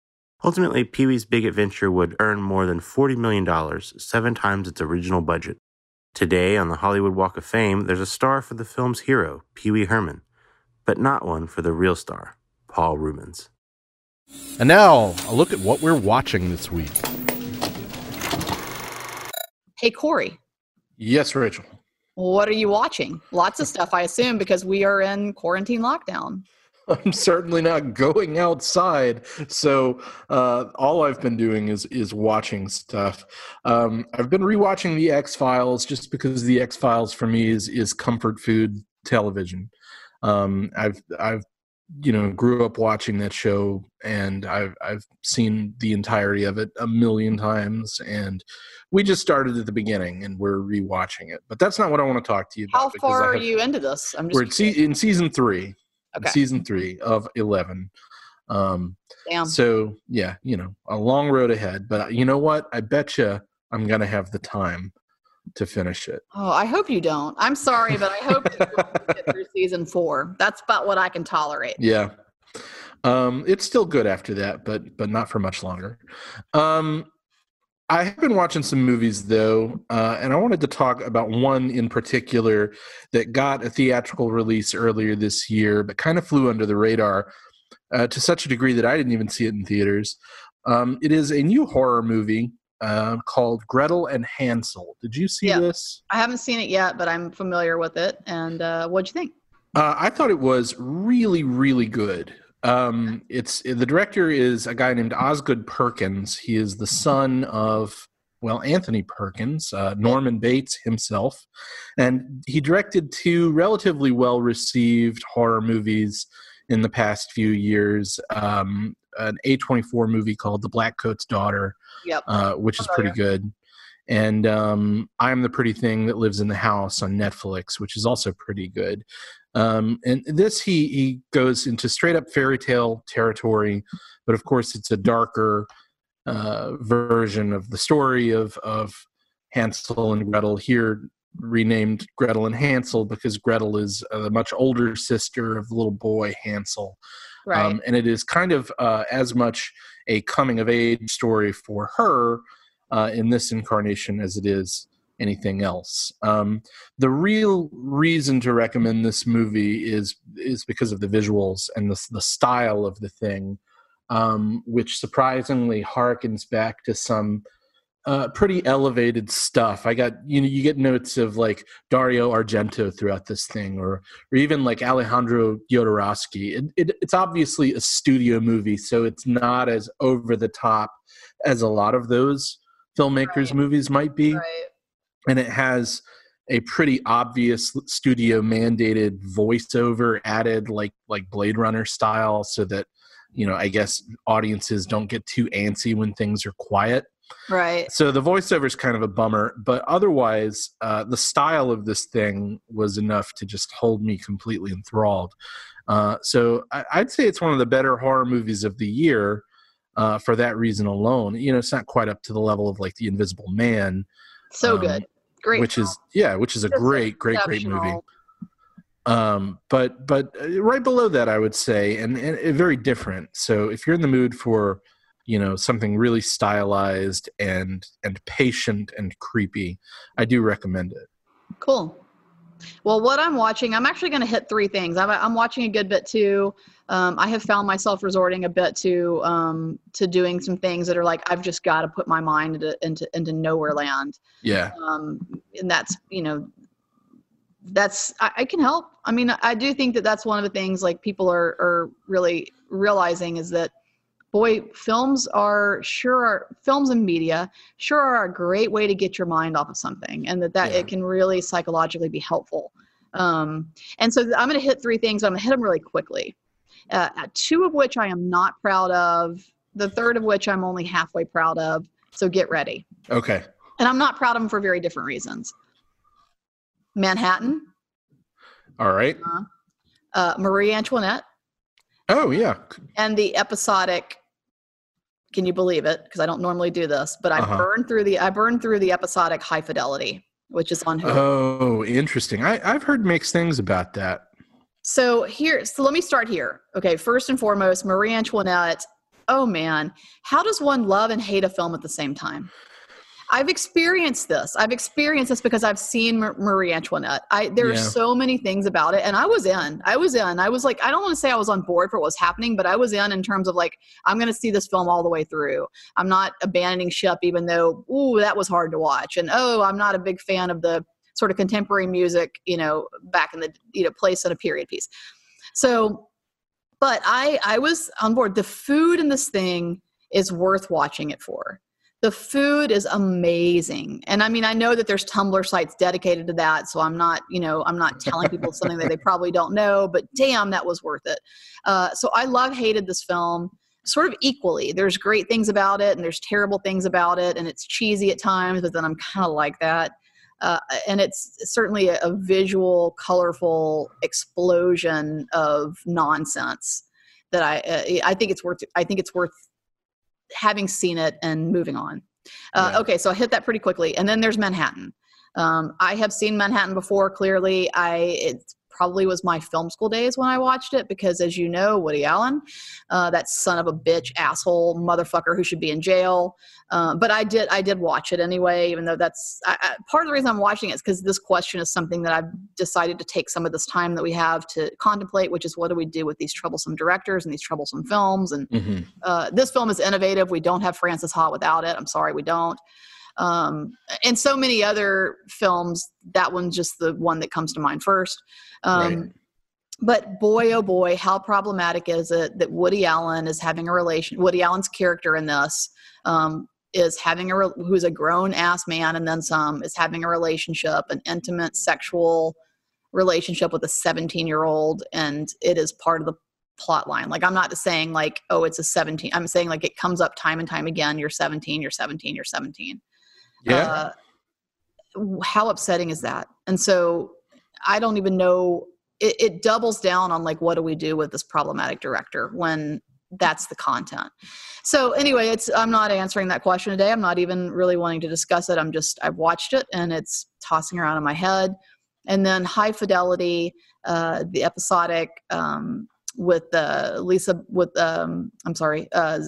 Ultimately, Pee Wee's Big Adventure would earn more than $40 million, seven times its original budget. Today, on the Hollywood Walk of Fame, there's a star for the film's hero, Pee Wee Herman, but not one for the real star, Paul Reubens. And now, a look at what we're watching this week. Hey, Corey, Yes, Rachel. what are you watching? Lots of stuff, I assume, because we are in quarantine lockdown. I'm certainly not going outside, so uh, all I've been doing is is watching stuff. Um, I've been rewatching the X Files just because the X Files for me is is comfort food television. Um, I've I've you know grew up watching that show, and I've I've seen the entirety of it a million times, and we just started at the beginning, and we're rewatching it. But that's not what I want to talk to you about. How far I are you into this? I'm We're just se- in season three Okay. season three of 11 um damn. so yeah you know a long road ahead but you know what i bet you i'm gonna have the time to finish it. Oh, I hope you don't. I'm sorry, but I hope you don't get through season four. That's about what I can tolerate. Yeah. Um, it's still good after that, but but not for much longer. Um, I have been watching some movies though, uh, and I wanted to talk about one in particular that got a theatrical release earlier this year, but kind of flew under the radar uh, to such a degree that I didn't even see it in theaters. Um, it is a new horror movie uh, called Gretel and Hansel. Did you see Yeah. this? I haven't seen it yet, but I'm familiar with it. And uh, what'd you think? Uh, I thought it was really, really good. Um, it's the director is a guy named Osgood Perkins. He is the son of well Anthony Perkins, uh, Norman Bates himself, and he directed two relatively well received horror movies in the past few years. Um, an A24 movie called The Black Coat's Daughter, Yep. uh, which is pretty good. And um, I'm the Pretty Thing That Lives in the House on Netflix, which is also pretty good. Um, and this, he, he goes into straight up fairy tale territory, but of course, it's a darker uh, version of the story of, of Hansel and Gretel, here renamed Gretel and Hansel because Gretel is a much older sister of the little boy Hansel. Right. Um, and it is kind of uh, as much a coming of age story for her uh, in this incarnation as it is anything else. Um, the real reason to recommend this movie is is because of the visuals and the the style of the thing, um, which surprisingly harkens back to some. Uh, pretty elevated stuff. I got you know you get notes of like Dario Argento throughout this thing, or or even like Alejandro Jodorowsky. It, it, it's obviously a studio movie, so it's not as over the top as a lot of those filmmakers' Right. movies might be right. and it has a pretty obvious studio mandated voiceover added like like blade runner style so that you know i guess audiences don't get too antsy when things are quiet Right. so the voiceover is kind of a bummer but otherwise uh, the style of this thing was enough to just hold me completely enthralled uh, so I, i'd say it's one of the better horror movies of the year uh, for that reason alone you know it's not quite up to the level of like the invisible man So Um, good. Great. which is yeah which is a great great great movie um but but uh, right below that i would say and, and uh, very different so if you're in the mood for you know something really stylized and and patient and creepy i do recommend it Cool. Well, what I'm watching, I'm actually going to hit three things. I'm, I'm watching a good bit too. Um, I have found myself resorting a bit to um, to doing some things that are like I've just got to put my mind into into, into nowhere land, yeah um, and that's you know that's I, I can help. I mean, I do think that that's one of the things like people are are really realizing is that boy, films are sure are, films and media sure are a great way to get your mind off of something, and that that Yeah. it can really psychologically be helpful. Um, and so I'm going to hit three things. I'm going to hit them really quickly. Uh, two of which I am not proud of. The third of which I'm only halfway proud of. So get ready. okay And I'm not proud of them for very different reasons. Manhattan, all right uh, Marie Antoinette, oh yeah and the episodic. Can you believe it? Because I don't normally do this, but I Uh-huh. burned through the I burned through the episodic High Fidelity, which is on Hulu. oh interesting i i've heard mixed things about that So here, so let me start here. Okay, first and foremost, Marie Antoinette. Oh man, how does one love and hate a film at the same time? I've experienced this. I've experienced this because I've seen Mar- Marie Antoinette. I there Yeah. are so many things about it, and I was in. I was in. I was like, I don't want to say I was on board for what was happening, but I was in in terms of like, I'm going to see this film all the way through. I'm not abandoning ship, even though ooh, that was hard to watch, and oh, I'm not a big fan of the sort of contemporary music, you know, back in the you know place in a period piece. So, but I I was on board. The food in this thing is worth watching it for. The food is amazing. And I mean, I know that there's Tumblr sites dedicated to that, so I'm not, you know, I'm not telling people something that they probably don't know, but damn, that was worth it. Uh, so I love hated this film sort of equally. There's great things about it and there's terrible things about it, and it's cheesy at times, but then I'm kind of like that. Uh, and it's certainly a, a visual, colorful explosion of nonsense that I uh, I think it's worth I think it's worth having seen it and moving on. Uh, Yeah. Okay, so I hit that pretty quickly, and then there's Manhattan. Um, I have seen Manhattan before. Clearly, I it probably was my film school days when I watched it because, as you know, Woody Allen, uh, that son of a bitch, asshole, motherfucker who should be in jail. Uh, but I did, I did watch it anyway, even though that's I, I, part of the reason I'm watching it is because this question is something that I've decided to take some of this time that we have to contemplate, which is what do we do with these troublesome directors and these troublesome films? And hmm uh, this film is innovative. We don't have Frances Ha without it. I'm sorry, we don't. Um, and so many other films. That one's just the one that comes to mind first. Um, Right. But boy, oh boy, how problematic is it that Woody Allen is having a relation? Woody Allen's character in this um, is having a re- who's a grown ass man and then some is having a relationship, an intimate sexual relationship with a 17 year old, and it is part of the plot line. Like I'm not saying like, oh, it's a 17. I'm saying like it comes up time and time again. You're 17, you're 17, you're 17. Yeah. Uh, how upsetting is that? And so I don't even know. It, it doubles down on like, what do we do with this problematic director when that's the content? So anyway, it's I'm not answering that question today. I'm not even really wanting to discuss it. I'm just I've watched it and it's tossing around in my head. And then High Fidelity, uh, the episodic um, with uh, Lisa with um, I'm sorry. Uh,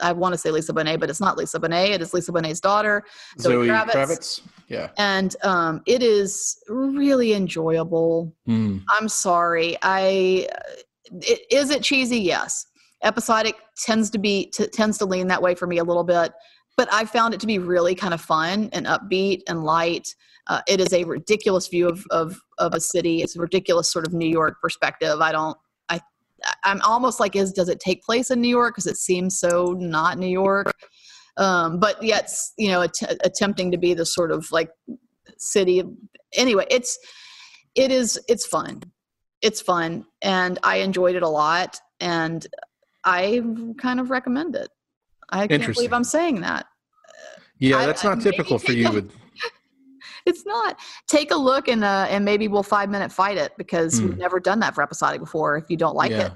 I want to say Lisa Bonet, but it's not Lisa Bonet. It is Lisa Bonet's daughter. Zoe Zoe Kravitz. Kravitz. Yeah. and um, it is really enjoyable. Mm. I'm sorry. I it, is it cheesy? Yes. Episodic tends to be t- tends to lean that way for me a little bit, but I found it to be really kind of fun and upbeat and light. Uh, it is a ridiculous view of, of of a city. It's a ridiculous sort of New York perspective. I don't. I'm almost like is does it take place in New York? Because it seems so not New York. Um, but yet you know att- attempting to be the sort of like city anyway it's it is it's fun. It's fun and i enjoyed it a lot and i kind of recommend it. I can't believe i'm saying that. Yeah, that's I- not typical for you. With it's not take a look and uh and maybe we'll five minute fight it because Hmm. we've never done that for episodic before if you don't like yeah. it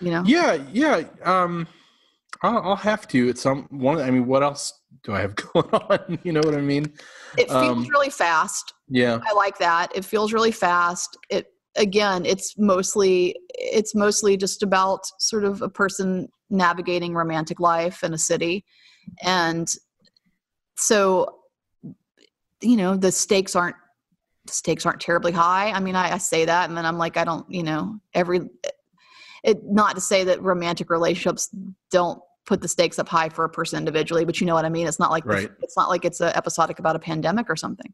you know Yeah, yeah. Um, I'll, I'll have to at some one. I mean, what else do I have going on? You know what I mean? it feels um, really fast Yeah. I like that. It feels really fast. It again, it's mostly it's mostly just about sort of a person navigating romantic life in a city. And so you know, the stakes aren't the stakes aren't terribly high. I mean, I, I say that and then I'm like, I don't, you know, every it not to say that romantic relationships don't put the stakes up high for a person individually, but you know what I mean? It's not like the- it's not like it's a episodic about a pandemic or something.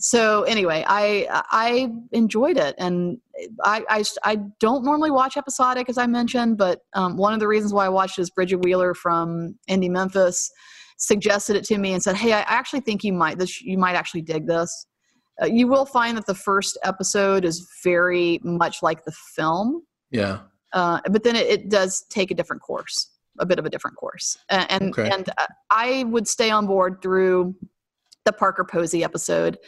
So anyway, I I enjoyed it, and I I, I don't normally watch episodic as I mentioned, but um, one of the reasons why I watched is Bridget Wheeler from Indie Memphis suggested it to me and said, "Hey, I actually think you might this you might actually dig this." Uh, you will find that the first episode is very much like the film, Yeah. uh, but then it, it does take a different course, a bit of a different course, and Okay. and uh, I would stay on board through the Parker Posey episode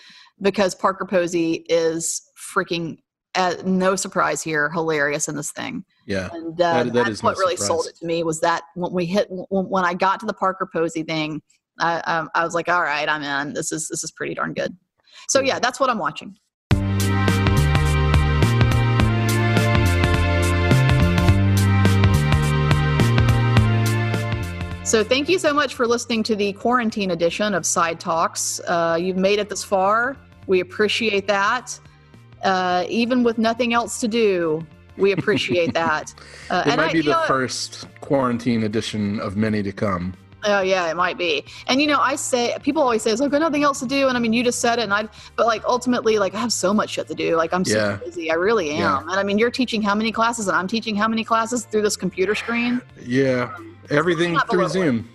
because Parker Posey is freaking. Uh, no surprise here, hilarious in this thing, Yeah. and uh, That- that that's is no what really surprise. sold it to me was that when we hit when, when I got to the Parker Posey thing, I, I, I was like, all right, I'm in. This is this is pretty darn good. So yeah, that's what I'm watching. So thank you so much for listening to the quarantine edition of Side Talks. Uh, you've made it this far. We appreciate that. Uh, even with nothing else to do, we appreciate that. Uh, It might I- be the know- first quarantine edition of many to come. Oh yeah, it might be. And you know, I say people always say, "Is like got nothing else to do," and I mean, you just said it, and I. But like ultimately, like I have so much shit to do. Like I'm so Yeah. busy. I really am. Yeah. And I mean, you're teaching how many classes, and I'm teaching how many classes through this computer screen. Yeah. Everything through. Zoom.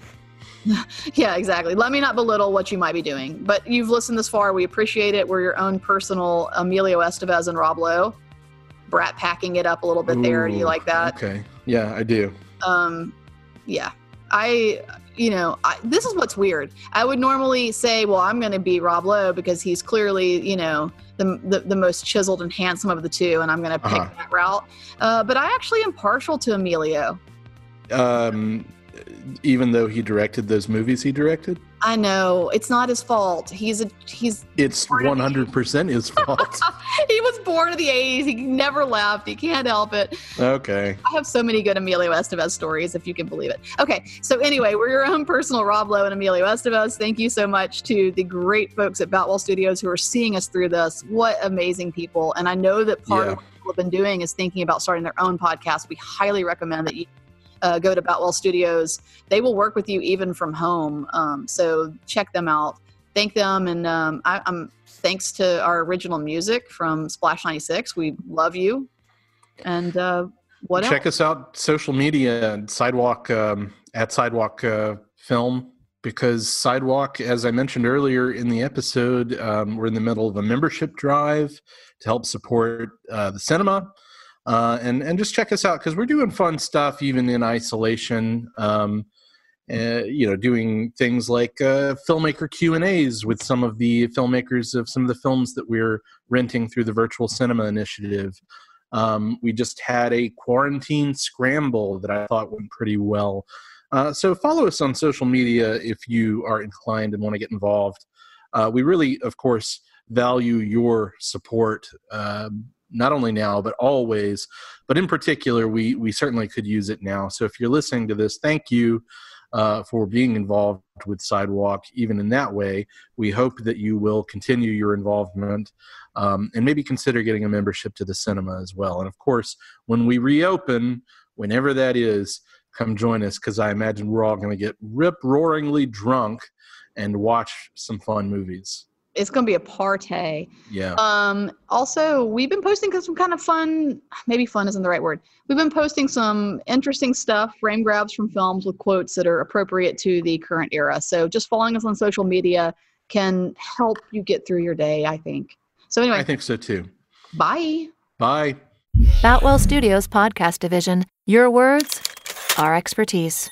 Yeah, exactly. Let me not belittle what you might be doing, but you've listened this far. We appreciate it. We're your own personal Emilio Estevez and Rob Lowe. Brat packing it up a little bit there. Do you like that? Okay. Yeah, I do. um yeah i you know I, this is what's weird i would normally say well i'm going to be rob lowe because he's clearly you know the, the, the most chiseled and handsome of the two and i'm going to pick Uh-huh. that route uh, but i actually am partial to emilio Um, even though he directed those movies he directed. I know it's not his fault. He's a he's It's 100% his fault. he was born in the 80s. He never left. He can't help it. okay. I have so many good Emilio Estevez stories, if you can believe it. Okay, so anyway, we're your own personal Rob Lowe and Emilio Estevez. Thank you so much to the great folks at Batwell Studios who are seeing us through this. What amazing people. And I know that part Yeah. of what people have been doing is thinking about starting their own podcast. We highly recommend that you uh, go to Batwell Studios. They will work with you even from home. Um, so check them out. Thank them. And um, I, I'm thanks to our original music from Splash 96. We love you. And uh, what Check else? us out social media and Sidewalk um, at Sidewalk uh, Film because Sidewalk, as I mentioned earlier in the episode, um, we're in the middle of a membership drive to help support uh, the cinema. Uh, and and just check us out because we're doing fun stuff even in isolation. Um, uh, you know, doing things like uh, filmmaker Q and A's with some of the filmmakers of some of the films that we're renting through the Virtual Cinema Initiative. Um, we just had a quarantine scramble that I thought went pretty well. Uh, so follow us on social media if you are inclined and want to get involved. Uh, we really, of course, value your support, um, not only now but always. But in particular, we we certainly could use it now. So if you're listening to this, thank you uh, for being involved with Sidewalk, even in that way. We hope that you will continue your involvement um, and maybe consider getting a membership to the cinema as well. And of course, when we reopen, whenever that is, come join us because I imagine we're all going to get rip roaringly drunk and watch some fun movies. It's going to be a party. Yeah. Um, also, we've been posting some kind of fun, maybe fun isn't the right word. We've been posting some interesting stuff, frame grabs from films with quotes that are appropriate to the current era. So just following us on social media can help you get through your day, I think. So anyway, I think so too. bye. Bye. Batwell Studios podcast division. Your words, our expertise.